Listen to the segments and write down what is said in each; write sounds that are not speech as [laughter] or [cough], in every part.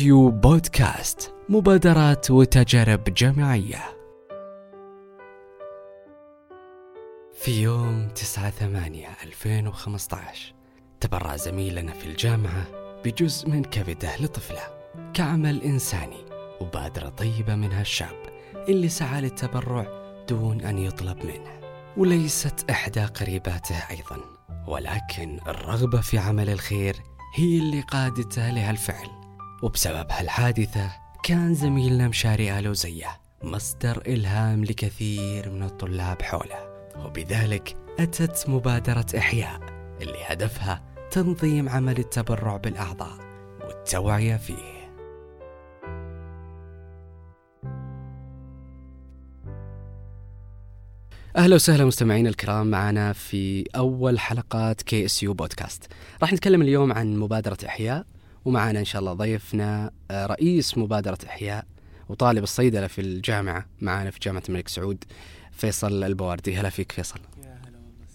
يو بودكاست مبادرات وتجارب جامعية. في يوم 9 8 2015 تبرع زميلنا في الجامعة بجزء من كبده لطفلة كعمل إنساني وبادرة طيبة من هالشاب اللي سعى للتبرع دون أن يطلب منه. وليست إحدى قريباته أيضا ولكن الرغبة في عمل الخير هي اللي قادته لهالفعل. وبسبب هالحادثة كان زميلنا مشاري آلوزية مصدر إلهام لكثير من الطلاب حوله وبذلك أتت مبادرة إحياء اللي هدفها تنظيم عمل التبرع بالأعضاء والتوعية فيه أهلا وسهلا مستمعينا الكرام معنا في أول حلقات KSU Podcast. راح نتكلم اليوم عن مبادرة إحياء ومعنا إن شاء الله ضيفنا آه، رئيس مبادرة إحياء وطالب الصيدلة في الجامعة معنا في جامعة الملك سعود فيصل البواردي هلا فيك فيصل. يا هلا والله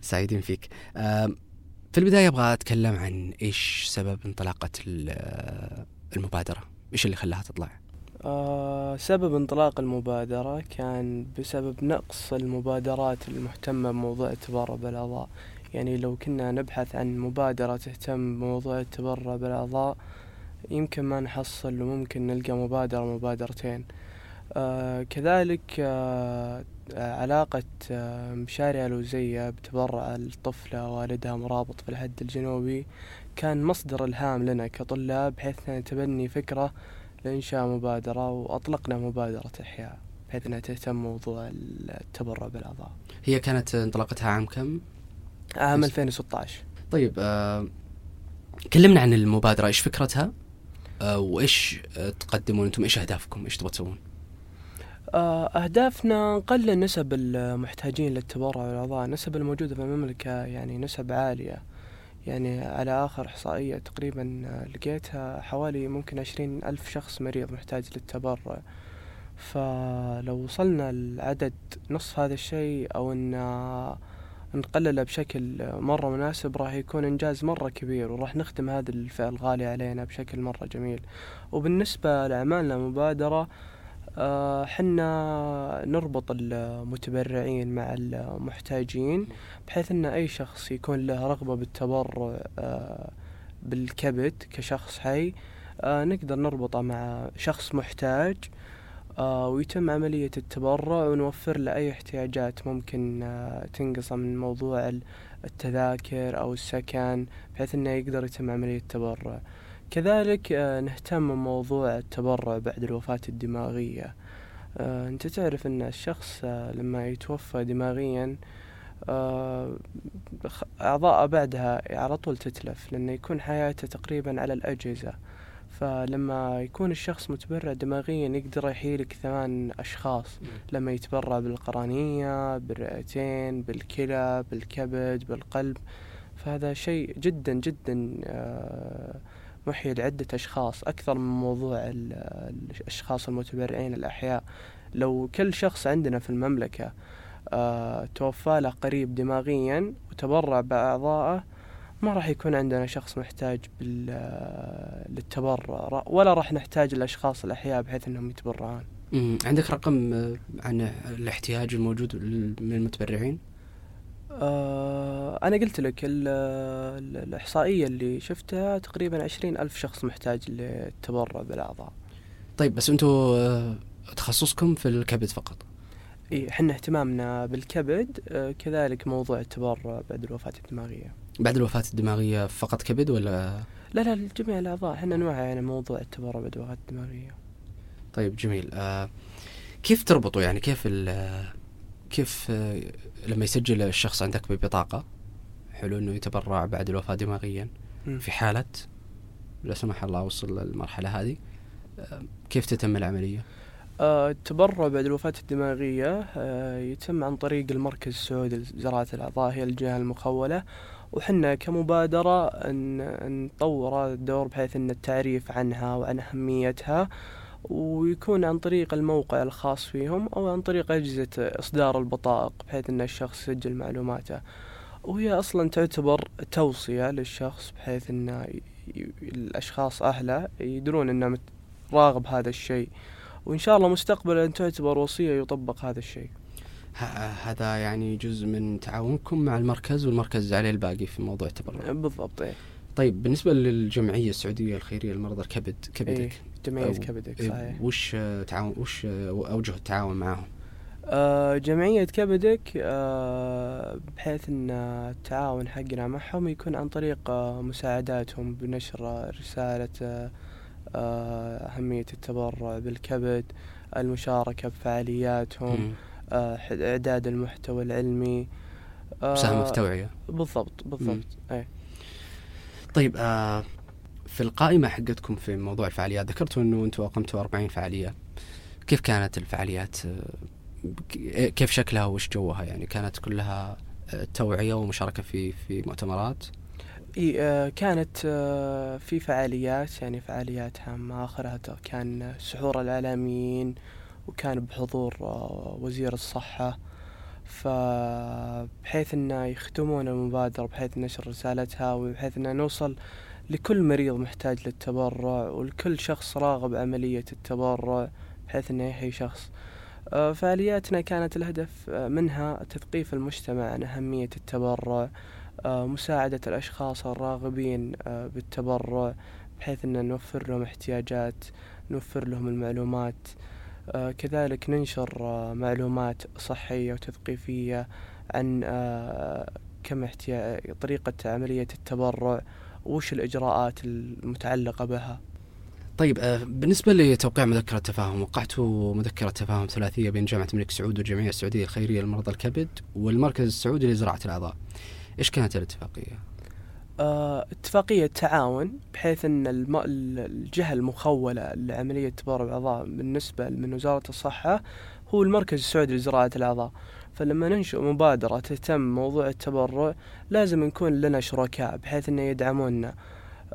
سعيدين فيك. آه، في البداية أبغى أتكلم عن إيش سبب انطلاقة ال- آه، المبادرة؟ إيش اللي خلاها تطلع؟ آه سبب انطلاق المبادرة كان بسبب نقص المبادرات المهتمة بموضوع التبرع بالأعضاء يعني لو كنا نبحث عن مبادرة تهتم بموضوع التبرع بالأعضاء يمكن ما نحصل وممكن نلقى مبادرة مبادرتين آه كذلك آه علاقة آه مشاري الوزية بتبرع الطفلة والدها مرابط في الحد الجنوبي كان مصدر إلهام لنا كطلاب بحيث نتبني فكرة لإنشاء مبادرة وأطلقنا مبادرة إحياء بحيث أنها تهتم موضوع التبرع بالأعضاء هي كانت انطلاقتها عام كم؟ عام بس- 2016 طيب آه كلمنا عن المبادرة إيش فكرتها؟ آه وإيش آه تقدمون أنتم إيش أهدافكم؟ إيش تبغى تسوون؟ آه، أهدافنا نقلل نسب المحتاجين للتبرع بالأعضاء النسب الموجودة في المملكة يعني نسب عالية يعني على آخر إحصائية تقريبا آه، لقيتها حوالي ممكن عشرين ألف شخص مريض محتاج للتبرع فلو وصلنا لعدد نصف هذا الشيء أو أن نقلله بشكل مرة مناسب راح يكون إنجاز مرة كبير وراح نخدم هذه الفئة الغالية علينا بشكل مرة جميل. وبالنسبة لأعمالنا مبادرة آه، حنا نربط المتبرعين مع المحتاجين بحيث إن أي شخص يكون له رغبة بالتبرع آه، بالكبد كشخص حي آه، نقدر نربطه مع شخص محتاج. ويتم عملية التبرع ونوفر له أي احتياجات ممكن آه، تنقصه من موضوع ال- التذاكر أو السكن بحيث أنه يقدر يتم عملية التبرع. كذلك آه، نهتم بموضوع التبرع بعد الوفاة الدماغية. آه، أنت تعرف أن الشخص آه، لما يتوفى دماغيا آه، أعضاءه بعدها على طول تتلف لأنه يكون حياته تقريبا على الأجهزة. فلما يكون الشخص متبرع دماغيا يقدر يحيلك ثمان أشخاص. لما يتبرع بالقرنية بالرئتين بالكلى بالكبد بالقلب فهذا شيء جدا جدا آه، محيي لعدة أشخاص أكثر من موضوع ال- الأشخاص المتبرعين الأحياء. لو كل شخص عندنا في المملكة آه، توفى له قريب دماغيا وتبرع بأعضائه ما راح يكون عندنا شخص محتاج بال- آه، للتبرع. ولا راح نحتاج الأشخاص الأحياء بحيث أنهم يتبرعون. عندك رقم آه، عن الاحتياج الموجود من المتبرعين؟ آه، أنا قلت لك ال- ال- الإحصائية اللي شفتها تقريبا عشرين ألف شخص محتاج للتبرع بالأعضاء. طيب بس أنتم آه، تخصصكم في الكبد فقط. إي حنا اهتمامنا بالكبد كذلك موضوع التبرع بعد الوفاة الدماغية. بعد الوفاة الدماغية فقط كبد ولا؟ لا لا لجميع الأعضاء. حنا نوعي يعني موضوع التبرع بعد الوفاة الدماغية طيب جميل. آه كيف تربطوا يعني؟ كيف كيف آه لما يسجل الشخص عندك ببطاقة حلو إنه يتبرع بعد الوفاة دماغيا. في حالة لا سمح الله وصل للمرحلة هذه آه كيف تتم العملية؟ آه، التبرع بعد الوفاة الدماغية آه، يتم عن طريق المركز السعودي لزراعة الأعضاء هي الجهة المخولة. وحنا كمبادرة نطور هذا الدور بحيث أن التعريف عنها وعن أهميتها ويكون عن طريق الموقع الخاص فيهم أو عن طريق أجهزة إصدار البطائق بحيث أن الشخص يسجل معلوماته. وهي أصلا تعتبر توصية للشخص بحيث أنه ي- الأشخاص أهله يدرون أنه راغب هذا الشيء. وإن شاء الله مستقبلا تعتبر وصية يطبق هذا الشيء. هذا يعني جزء من تعاونكم مع المركز والمركز عليه الباقي في موضوع التبرع. بالضبط إيه. طيب بالنسبة للجمعية السعودية الخيرية لمرضى الكبد إيه كبدك جمعية أو- كبدك إيه، صحيح. وش تعاون وش أوجه التعاون معهم؟ آه، جمعية كبدك آه، بحيث أن التعاون حقنا معهم يكون عن طريق آه، مساعداتهم بنشر رسالة آه، آه، أهمية التبرع بالكبد المشاركة بفعالياتهم مم. آه، إعداد المحتوى العلمي. آه، مساهمة في توعية بالضبط. بالضبط أي طيب آه في القائمة حقتكم في موضوع الفعاليات ذكرتوا أنه أنتم أقمتوا 40 فعالية. كيف كانت الفعاليات؟ كيف شكلها وش جوها؟ يعني كانت كلها توعية ومشاركة في في مؤتمرات؟ كانت في فعاليات يعني فعاليات هامة. آخرها كان سحور الإعلاميين وكان بحضور آه، وزير الصحة فبحيث إنه يخدمون المبادرة بحيث نشر رسالتها وبحيث إنه نوصل لكل مريض محتاج للتبرع ولكل شخص راغب عملية التبرع بحيث إنه يحيي شخص. آه، فعالياتنا كانت الهدف آه، منها تثقيف المجتمع عن أهمية التبرع مساعدة الأشخاص الراغبين بالتبرع بحيث أن نوفر لهم احتياجات نوفر لهم المعلومات. كذلك ننشر آه، معلومات صحية وتثقيفية عن آه، كم. طريقة عملية التبرع وش الإجراءات المتعلقة بها طيب آه، بالنسبة لتوقيع مذكرة تفاهم وقعتوا مذكرة تفاهم ثلاثية بين جامعة الملك سعود والجمعية السعودية الخيرية لمرضى الكبد والمركز السعودي لزراعة الأعضاء إيش كانت الاتفاقية؟ آه، اتفاقية تعاون بحيث أن الم... الجهة المخولة لعملية تبرع الأعضاء بالنسبة من وزارة الصحة هو المركز السعودي لزراعة الأعضاء. فلما ننشئ مبادرة تهتم موضوع التبرع لازم نكون لنا شركاء بحيث أن يدعمونا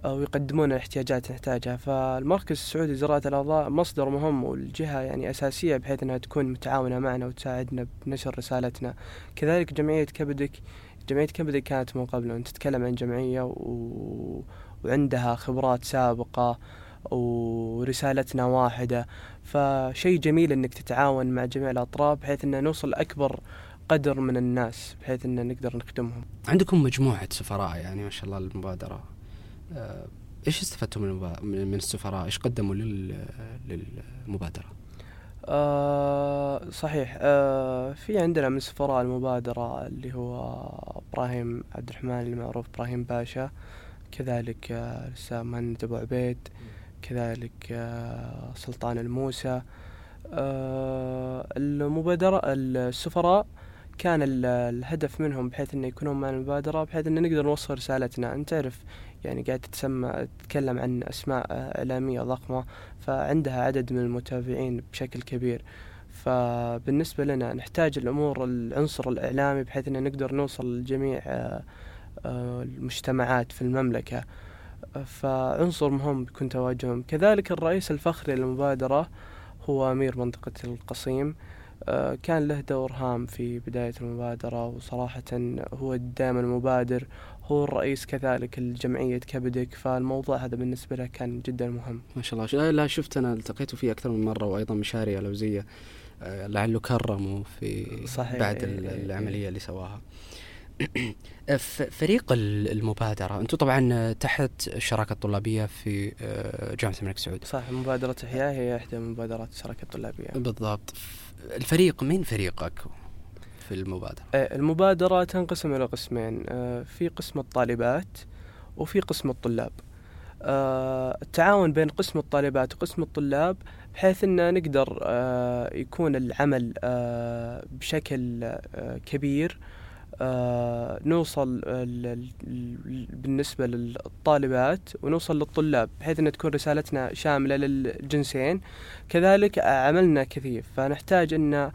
أو يقدمون الاحتياجات نحتاجها. فالمركز السعودي لزراعة الأعضاء مصدر مهم والجهة يعني أساسية بحيث أنها تكون متعاونة معنا وتساعدنا بنشر رسالتنا. كذلك جمعية كبدك جمعية كبدك كانت من قبل أن تتكلم عن جمعية و... وعندها خبرات سابقة ورسالتنا واحدة. فشيء جميل أنك تتعاون مع جميع الأطراف بحيث أن نوصل لأكبر قدر من الناس بحيث أن نقدر نخدمهم عندكم مجموعة سفراء يعني ما شاء الله المبادرة آه، إيش استفدتوا من السفراء؟ إيش قدموا لل... آه صحيح. آه في عندنا من سفراء المبادرة اللي هو إبراهيم عبد الرحمن المعروف إبراهيم باشا. كذلك آه، الأستاذ مهند أبو عبيد. كذلك آه سلطان الموسى. آه المبادرة السفراء كان ال- الهدف منهم بحيث إنه يكونون مع المبادرة بحيث ان نقدر نوصل رسالتنا. أنت تعرف يعني قاعد تتسمى تتكلم عن أسماء آه، إعلامية ضخمة فعندها عدد من المتابعين بشكل كبير. فبالنسبة لنا نحتاج الأمور العنصر الإعلامي بحيث أن نقدر نوصل لجميع آه، آه، المجتمعات في المملكة. فعنصر مهم بيكون تواجدهم. كذلك الرئيس الفخري للمبادرة هو أمير منطقة القصيم. آه، كان له دور هام في بداية المبادرة وصراحة هو دائما المبادر. هو الرئيس كذلك لجمعية كبدك فالموضوع هذا بالنسبة له كان جدا مهم. ما شاء الله. لا- شفت أنا التقيته فيه أكثر من مرة وأيضا مشاريع لوزية آه، لعله كرموا في صحيح، بعد إيه، إيه، العملية اللي سواها. [clears throat] ف- فريق ال- المبادرة أنتم طبعا تحت الشراكة الطلابية في آه، جامعة الملك سعود. صح مبادرة إحياء هي إحدى مبادرات الشراكة الطلابية بالضبط. الفريق مين فريقك؟ في المبادرة؟ آه، المبادرة تنقسم إلى قسمين آه، في قسم الطالبات وفي قسم الطلاب آه، التعاون بين قسم الطالبات وقسم الطلاب بحيث أن نقدر يكون العمل بشكل كبير نوصل بالنسبة للطالبات ونوصل للطلاب بحيث أن تكون رسالتنا شاملة للجنسين كذلك عملنا كثيف فنحتاج أن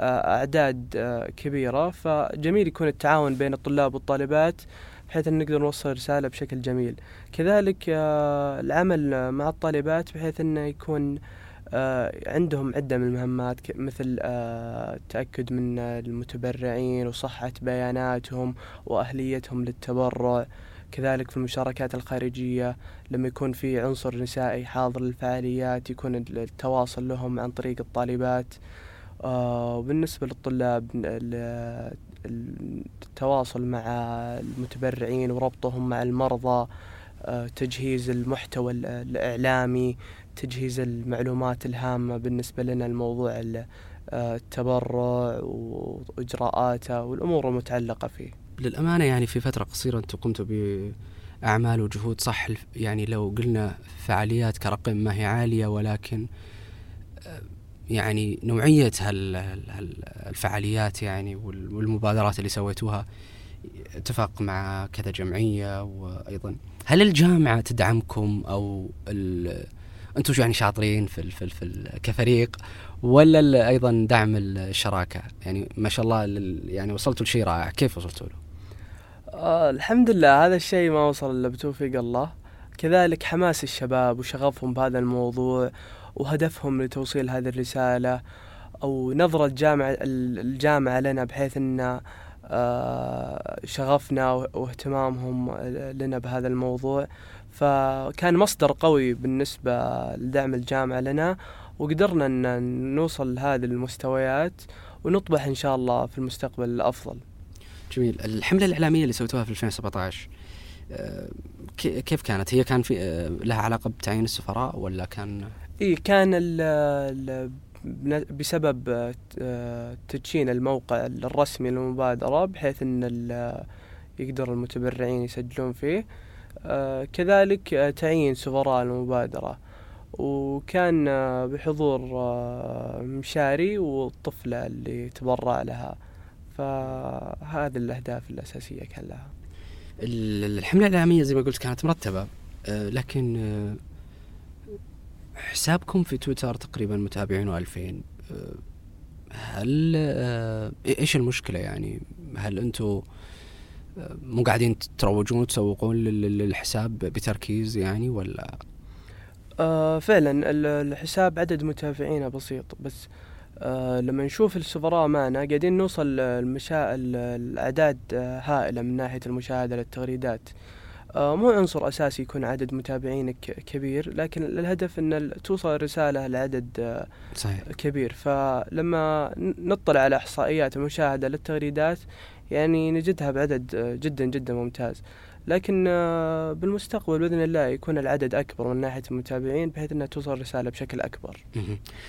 أعداد آه، كبيرة. فجميل يكون التعاون بين الطلاب والطالبات بحيث أن نقدر نوصل رسالة بشكل جميل. كذلك آه، العمل مع الطالبات بحيث أنه يكون آه، عندهم عدة من المهمات مثل التأكد من المتبرعين وصحة بياناتهم وأهليتهم للتبرع. كذلك في المشاركات الخارجية لما يكون في عنصر نسائي حاضر للفعاليات يكون التواصل لهم عن طريق الطالبات. وبالنسبة للطلاب التواصل مع المتبرعين وربطهم مع المرضى آه، تجهيز المحتوى الإعلامي تجهيز المعلومات الهامة بالنسبة لنا الموضوع آه، التبرع وإجراءاته والأمور المتعلقة فيه. للأمانة يعني في فترة قصيرة أنتم قمتوا بأعمال وجهود صح يعني لو قلنا فعاليات كرقم ما هي عالية ولكن آه، يعني نوعية الفعاليات يعني والمبادرات اللي سويتوها اتفق مع كذا جمعية وأيضا. هل الجامعة تدعمكم أو أنتم يعني شاطرين في, في, في كفريق ولا أيضا دعم الشراكة؟ يعني ما شاء الله يعني وصلتوا لشيء رائع. كيف وصلتوا له؟ آه الحمد لله هذا الشيء ما وصل إلا بتوفيق الله. كذلك حماس الشباب وشغفهم بهذا الموضوع وهدفهم لتوصيل هذه الرسالة أو نظرة الجامعة الجامعة لنا بحيث أن آه، شغفنا واهتمامهم لنا بهذا الموضوع. فكان مصدر قوي بالنسبة لدعم الجامعة لنا وقدرنا أن نوصل لهذه المستويات ونطبح إن شاء الله في المستقبل الأفضل. جميل. الحملة الإعلامية اللي سويتوها في 2017 آه، كيف كانت؟ هي كان في آه، لها علاقة بتعيين السفراء ولا كان اي كان ال ال بسبب آه، تدشين الموقع الرسمي للمبادرة بحيث إن يقدر المتبرعين يسجلون فيه. كذلك تعيين سفراء المبادرة. وكان بحضور مشاري والطفلة اللي تبرع لها. فهذه الأهداف الأساسية كان لها. الحملة الإعلامية زي ما قلت كانت مرتبة آه، لكن آه، حسابكم في تويتر تقريبا متابعينه 2000 آه، هل إيش المشكلة يعني؟ هل أنتم مو قاعدين تروجون وتسوقون للحساب بتركيز يعني ولا؟ آه فعلا الحساب عدد متابعينه بسيط بس آه لما نشوف السفراء معنا قاعدين نوصل المشا... الأعداد هائلة من ناحية المشاهدة للتغريدات. مو عنصر أساسي يكون عدد متابعينك كبير لكن الهدف أن توصل الرسالة لعدد آه صحيح. كبير فلما نطلع على إحصائيات المشاهدة للتغريدات يعني نجدها بعدد آه، جدا جدا ممتاز لكن آه، بالمستقبل بإذن الله يكون العدد أكبر من ناحية المتابعين بحيث إنها توصل الرساله بشكل أكبر.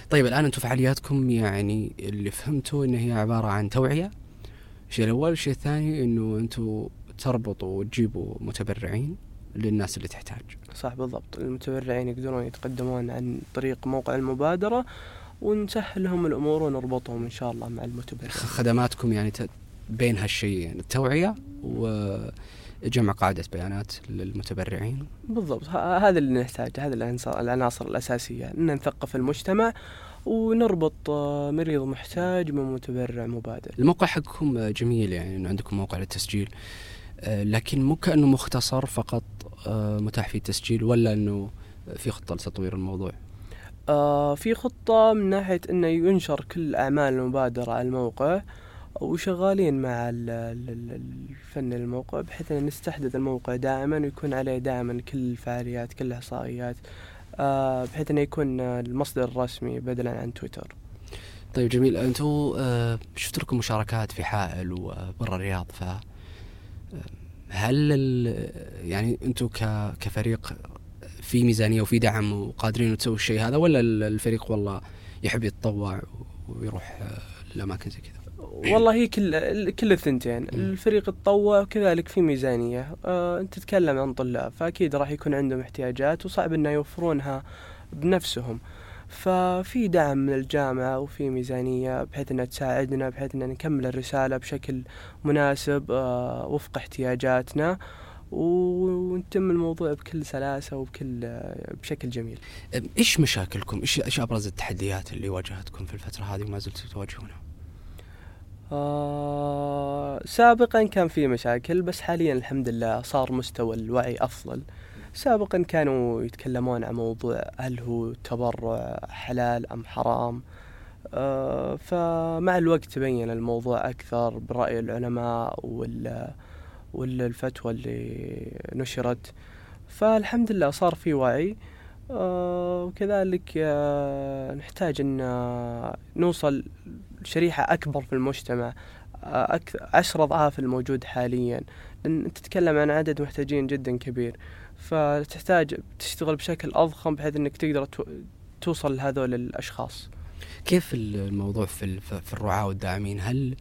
طيب الآن أنتم فعالياتكم يعني اللي فهمته إن هي عبارة عن توعية. الشيء الأول، الشيء الثاني إنه أنتم تربطوا وتجيبوا متبرعين للناس اللي تحتاج. صح بالضبط، المتبرعين يقدرون يتقدمون عن طريق موقع المبادرة ونسهل لهم الأمور ونربطهم إن شاء الله مع المتبرعين. خدماتكم يعني بين هالشيئين التوعية و جمع قاعدة بيانات للمتبرعين. بالضبط. هذا اللي نحتاجه هذه العناصر الأساسية. أن نثقف المجتمع ونربط آه، مريض محتاج من متبرع مبادر. الموقع حقكم جميل يعني عندكم موقع للتسجيل. لكن مو كأنه مختصر فقط آه، متاح فيه التسجيل ولا أنه في خطة لتطوير الموضوع؟ في خطة من ناحية أنه ينشر كل أعمال المبادرة على الموقع وشغالين مع الفن الموقع بحيث أن نستحدث الموقع دائما ويكون عليه دائما كل الفعاليات كل الإحصائيات آه، بحيث أنه يكون المصدر الرسمي بدلا عن تويتر. طيب جميل. أنتم آه، شفت لكم مشاركات في حائل وبرا الرياض ف آه، هل يعني أنتم كفريق في ميزانية وفي دعم وقادرين تسووا الشيء هذا ولا الفريق والله يحب يتطوع ويروح لأماكن زي كذا؟ والله هي كل كل الثنتين. الفريق تطوع وكذلك في ميزانية. آه انت تتكلم عن طلاب فأكيد راح يكون عندهم احتياجات وصعب إنه يوفرونها بنفسهم. ففي دعم من الجامعة وفي ميزانية بحيث إنها تساعدنا بحيث إننا نكمل الرسالة بشكل مناسب آه وفق احتياجاتنا ونتم الموضوع بكل سلاسة وبكل آه، بشكل جميل. إيش مشاكلكم؟ إيش إيش أبرز التحديات اللي واجهتكم في الفترة هذه وما زلتوا تواجهونها؟ آه سابقا كان في مشاكل بس حاليا الحمد لله صار مستوى الوعي أفضل سابقا كانوا يتكلمون عن موضوع هل هو تبرع حلال أم حرام. آه فمع الوقت تبين الموضوع أكثر برأي العلماء وال ولا الفتوى اللي نشرت. فالحمد لله صار في وعي. آه، وكذلك آه، نحتاج أن نوصل شريحة أكبر في المجتمع. عشر أضعاف الموجود حاليا. لأن تتكلم عن عدد محتاجين جدا كبير. فتحتاج تشتغل بشكل أضخم بحيث أنك تقدر توصل لهذول الأشخاص. كيف الموضوع في في الرعاة والداعمين؟ هل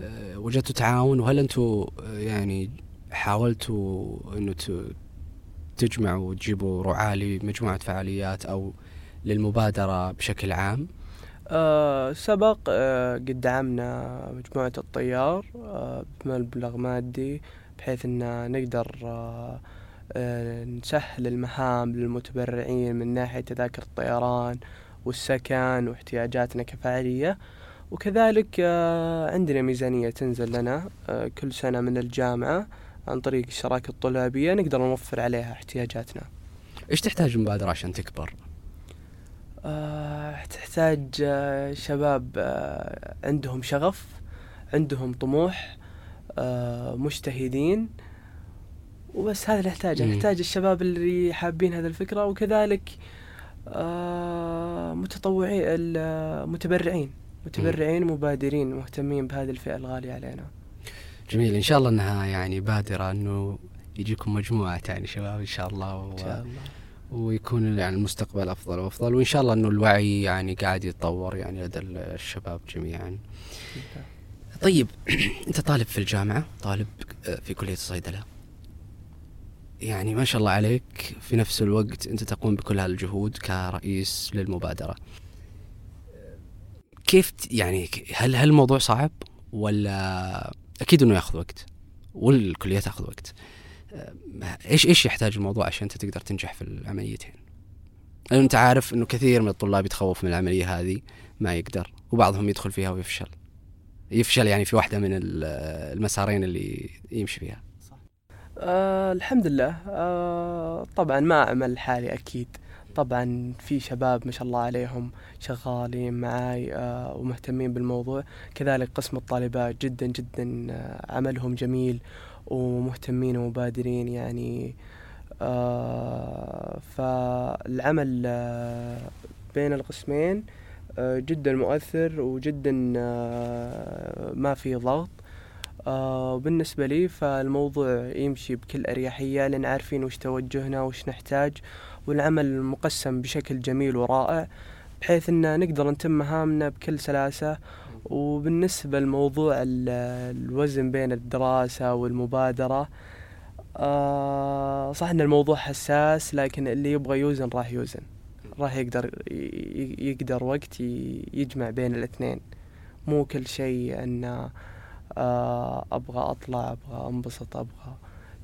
آه، وجدتوا تعاون؟ وهل أنتم آه، يعني حاولتوا أنه تجمعوا وتجيبوا رعاة لمجموعة فعاليات أو للمبادرة بشكل عام؟ آه سبق آه قد دعمنا مجموعة الطيار آه بمبلغ مادي بحيث إن نقدر آه نسهل المهام للمتبرعين من ناحية تذاكر الطيران والسكن واحتياجاتنا كفعالية وكذلك آه عندنا ميزانية تنزل لنا آه كل سنة من الجامعة عن طريق الشراكة الطلابية نقدر نوفر عليها احتياجاتنا إيش تحتاج المبادرة عشان تكبر؟ آه تحتاج آه شباب آه عندهم شغف عندهم طموح آه مجتهدين وبس هذا اللي نحتاجه نحتاج الشباب اللي حابين هذه الفكرة وكذلك آه متطوعين المتبرعين متبرعين. مبادرين مهتمين بهذه الفئة الغالية علينا. جميل. إن شاء الله إنها يعني بادرة إنه يجيكم مجموعة يعني شباب إن شاء الله و... ان شاء الله. ويكون يعني المستقبل أفضل وأفضل. وإن شاء الله إنه الوعي يعني قاعد يتطور يعني لدى الشباب جميعا. طيب [clears throat] أنت طالب في الجامعة طالب في كلية الصيدلة. يعني ما شاء الله عليك في نفس الوقت أنت تقوم بكل هالجهود كرئيس للمبادرة. كيف يعني هل هل الموضوع صعب ولا أكيد إنه ياخذ وقت والكلية تاخذ وقت إيش إيش يحتاج الموضوع عشان أنت تقدر تنجح في العمليتين لأن أنت عارف إنه كثير من الطلاب يتخوف من العملية هذه ما يقدر وبعضهم يدخل فيها ويفشل يفشل يعني في واحدة من المسارين اللي يمشي فيها. آه الحمد لله. آه طبعا ما اعمل حالي أكيد. طبعا في شباب ما شاء الله عليهم شغالين معاي آه، ومهتمين بالموضوع. كذلك قسم الطالبات جدا جدا آه، عملهم جميل ومهتمين ومبادرين يعني. آه، فالعمل بين القسمين جدا مؤثر وجدا ما في ضغط. وبالنسبة لي فالموضوع يمشي بكل أريحية لأن عارفين وش توجهنا وش نحتاج والعمل مقسم بشكل جميل ورائع بحيث إن نقدر نتم مهامنا بكل سلاسة. وبالنسبة لموضوع الوزن بين الدراسة والمبادرة آه صح إن الموضوع حساس لكن اللي يبغى يوزن راح يوزن. راح يقدر يقدر وقت يجمع بين الإثنين. مو كل شيء إن آه أبغى أطلع أبغى أنبسط أبغى.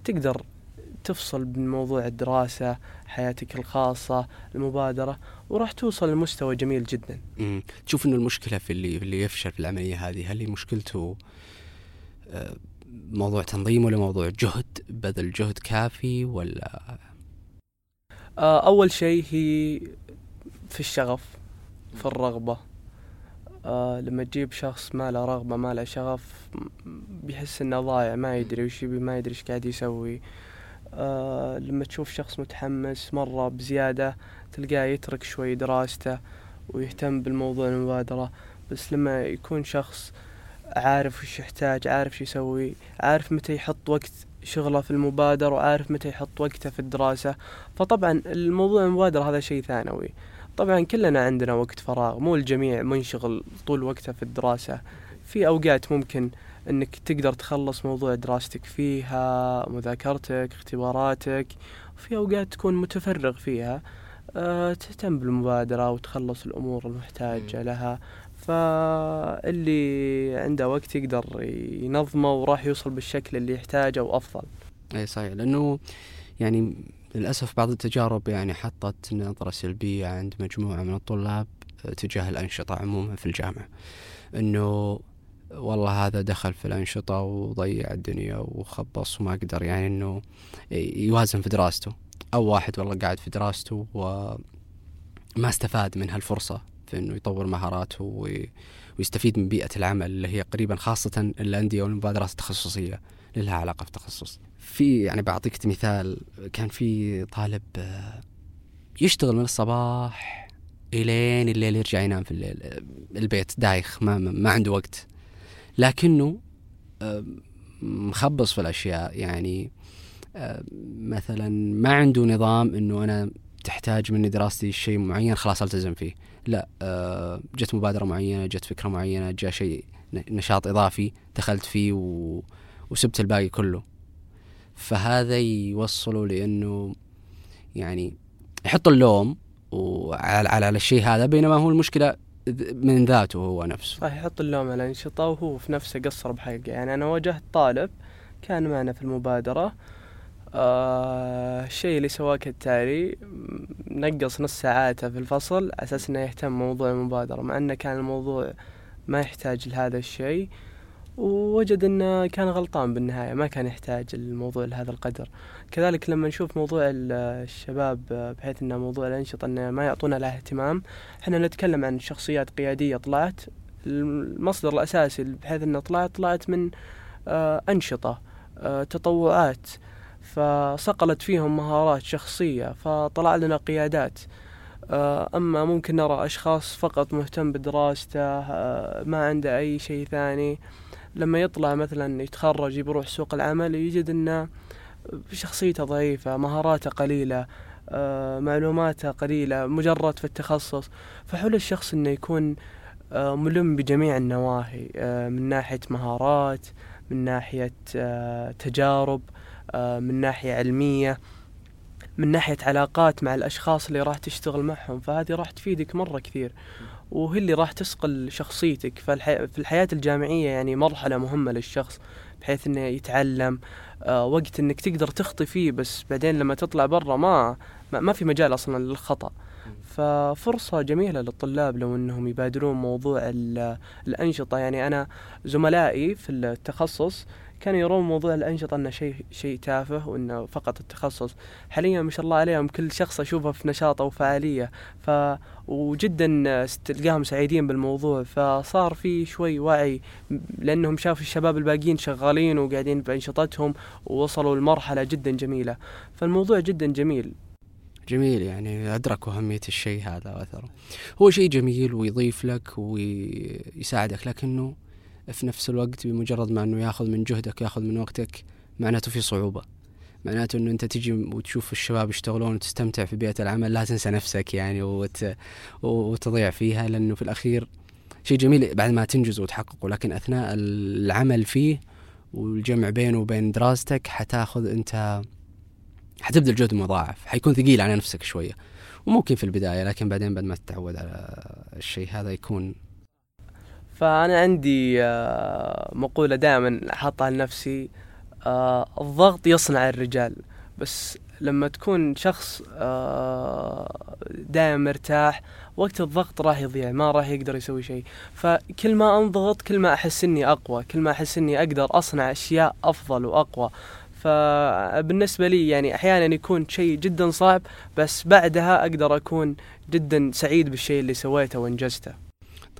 تقدر تفصل بين موضوع الدراسة حياتك الخاصة المبادرة وراح توصل لمستوى جميل جدا. مم. تشوف إنه المشكلة في اللي اللي يفشل في العملية هذه هل هي مشكلته آه، موضوع تنظيم ولا موضوع جهد؟ بذل جهد كافي ولا؟ آه، أول شيء هي في الشغف في الرغبة. آه لما تجيب شخص ما له رغبة ما له شغف بيحس إنه ضايع ما يدري وش يبي ما يدري إيش قاعد يسوي. آه لما تشوف شخص متحمس مرة بزيادة تلقاه يترك شوي دراسته ويهتم بالموضوع المبادرة. بس لما يكون شخص عارف وش يحتاج عارف شو يسوي عارف متى يحط وقت شغله في المبادرة وعارف متى يحط وقته في الدراسة فطبعا الموضوع المبادرة هذا شيء ثانوي. طبعا كلنا عندنا وقت فراغ مو الجميع منشغل طول وقته في الدراسة. في أوقات ممكن إنك تقدر تخلص موضوع دراستك فيها مذاكرتك اختباراتك. وفي أوقات تكون متفرغ فيها أه تهتم بالمبادرة وتخلص الأمور المحتاجة لها. فاللي عنده وقت يقدر ينظمه وراح يوصل بالشكل اللي يحتاجه وأفضل. اي صحيح. لأنه يعني للأسف بعض التجارب يعني حطت نظرة سلبية عند مجموعة من الطلاب تجاه الأنشطة عموما في الجامعة. إنه والله هذا دخل في الأنشطة وضيع الدنيا وخبص وما قدر يعني أنه يوازن في دراسته. أو واحد والله قاعد في دراسته وما استفاد من هالفرصة في أنه يطور مهاراته ويستفيد من بيئة العمل اللي هي قريبا خاصة الأندية والمبادرات التخصصية لها علاقة في تخصص في يعني بعطيك مثال كان في طالب آه، يشتغل من الصباح إلين الليل يرجع ينام في الليل البيت دايخ ما, ما عنده وقت. لكنه آه، مخبص في الأشياء. يعني آه، مثلا ما عنده نظام إنه أنا تحتاج مني دراستي شيء معين خلاص ألتزم فيه. لا آه، جت مبادرة معينة جت فكرة معينة جاء شيء نشاط إضافي دخلت فيه و... وسبت الباقي كله. فهذا يوصله لأنه يعني يحط اللوم وعلى على الشيء هذا بينما هو المشكلة من ذاته هو نفسه. صحيح يحط اللوم على الانشطه وهو في نفسه قصر بحقه يعني أنا واجهت طالب كان معنا في المبادرة آه الشيء اللي سواه كالتالي نقص نص ساعاته في الفصل أساس إنه يهتم بموضوع المبادرة مع أنه كان الموضوع ما يحتاج لهذا الشيء. ووجد إنه كان غلطان بالنهاية ما كان يحتاج الموضوع لهذا القدر. كذلك لما نشوف موضوع الشباب بحيث إنه موضوع الأنشطة إنه ما يعطونا له اهتمام إحنا نتكلم عن شخصيات قيادية طلعت. المصدر الأساسي بحيث إنه طلعت طلعت من آه، أنشطة آه، تطوعات فصقلت فيهم مهارات شخصية فطلع لنا قيادات. آه، أما ممكن نرى أشخاص فقط مهتم بدراسته آه، ما عنده أي شيء ثاني. لما يطلع مثلا يتخرج بيروح سوق العمل يجد أنه شخصيته ضعيفة مهاراته قليلة آه، معلوماته قليلة مجرد في التخصص. فحول الشخص أنه يكون ملم بجميع النواحي من ناحية مهارات من ناحية تجارب. من ناحية علمية من ناحية علاقات مع الأشخاص اللي راح تشتغل معهم. فهذه راح تفيدك مرة كثير وهي اللي راح تسقل شخصيتك. في الحياة الجامعية يعني مرحلة مهمة للشخص بحيث إنه يتعلم آه وقت إنك تقدر تخطي فيه بس بعدين لما تطلع برا ما ما في مجال أصلا للخطأ. ففرصة جميلة للطلاب لو إنهم يبادرون موضوع الأنشطة. يعني أنا زملائي في التخصص كانوا يرون موضوع الأنشطة أنه شيء شيء تافه وأنه فقط التخصص. حاليا ما شاء الله عليهم كل شخص أشوفه في نشاط أو فعالية. ف وجدا تلقاهم سعيدين بالموضوع. فصار في شوي وعي لأنهم شافوا الشباب الباقيين شغالين وقاعدين بأنشطتهم ووصلوا لمرحلة جدا جميلة. فالموضوع جدا جميل. جميل يعني أدركوا أهمية الشيء هذا وأثره هو شيء جميل ويضيف لك ويساعدك لكنه في نفس الوقت بمجرد ما إنه ياخذ من جهدك ياخذ من وقتك معناته في صعوبة. معناته إنه أنت تجي وتشوف الشباب يشتغلون وتستمتع في بيئة العمل لا تنسى نفسك يعني وت... وتضيع فيها لأنه في الأخير شيء جميل بعد ما تنجز وتحققه. لكن أثناء العمل فيه والجمع بينه وبين دراستك حتاخذ أنت حتبذل جهد مضاعف حيكون ثقيل على نفسك شوية. وممكن في البداية لكن بعدين بعد ما تتعود على الشيء هذا يكون فأنا عندي آه، مقولة دائما أحطها لنفسي آه، الضغط يصنع الرجال. بس لما تكون شخص آه، دائما مرتاح وقت الضغط راح يضيع ما راح يقدر يسوي شيء. فكل ما أنضغط كل ما أحس إني أقوى كل ما أحس إني أقدر أصنع أشياء أفضل وأقوى. فبالنسبة لي يعني أحيانا يكون شيء جدا صعب بس بعدها أقدر أكون جدا سعيد بالشيء اللي سويته وإنجزته.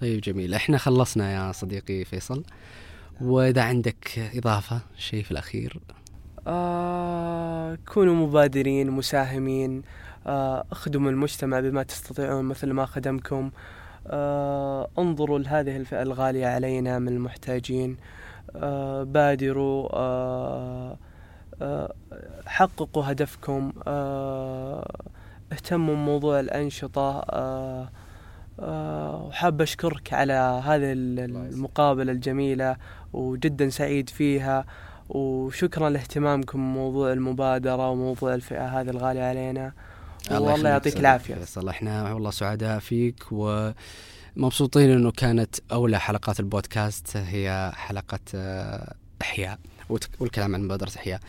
طيب جميل. إحنا خلصنا يا صديقي فيصل. وإذا عندك إضافة شيء في الأخير؟ آه كونوا مبادرين مساهمين. آه اخدموا المجتمع بما تستطيعون مثل ما خدمكم. آه انظروا لهذه الفئة الغالية علينا من المحتاجين. آه بادروا. آه آه حققوا هدفكم. آه اهتموا بموضوع الأنشطة. آه وحاب أشكرك على هذه المقابلة الجميلة وجدا سعيد فيها وشكرا لاهتمامكم بموضوع المبادرة وموضوع الفئة هذه الغالية علينا. والله يعطيك العافية. فيصل إحنا والله سعداء فيك ومبسوطين إنه كانت أولى حلقات البودكاست هي حلقة آه، إحياء والكلام عن مبادرة إحياء.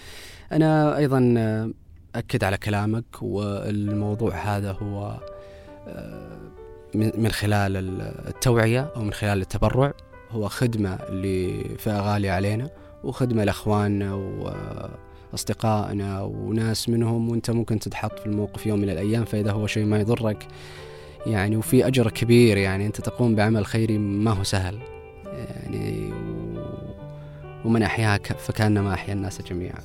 أنا أيضا آه، أكد على كلامك والموضوع هذا هو من خلال التوعية أو من خلال التبرع. هو خدمة لفئة غالية علينا وخدمة لأخواننا وأصدقائنا وناس منهم وأنت ممكن تتحط في الموقف يوم من الأيام فإذا هو شيء ما يضرك يعني وفي أجر كبير يعني أنت تقوم بعمل خيري ما هو سهل. يعني ومن أحياها فكأنما أحيا الناس جميعا.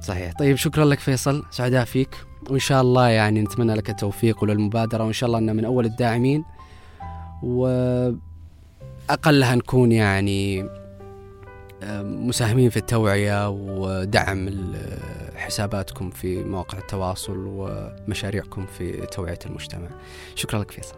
صحيح. طيب شكرا لك فيصل. سعداء فيك. وإن شاء الله يعني نتمنى لك التوفيق وللمبادرة وإن شاء الله أننا من أول الداعمين. وأقلها نكون يعني مساهمين في التوعية ودعم حساباتكم في مواقع التواصل ومشاريعكم في توعية المجتمع. شكرا لك فيصل.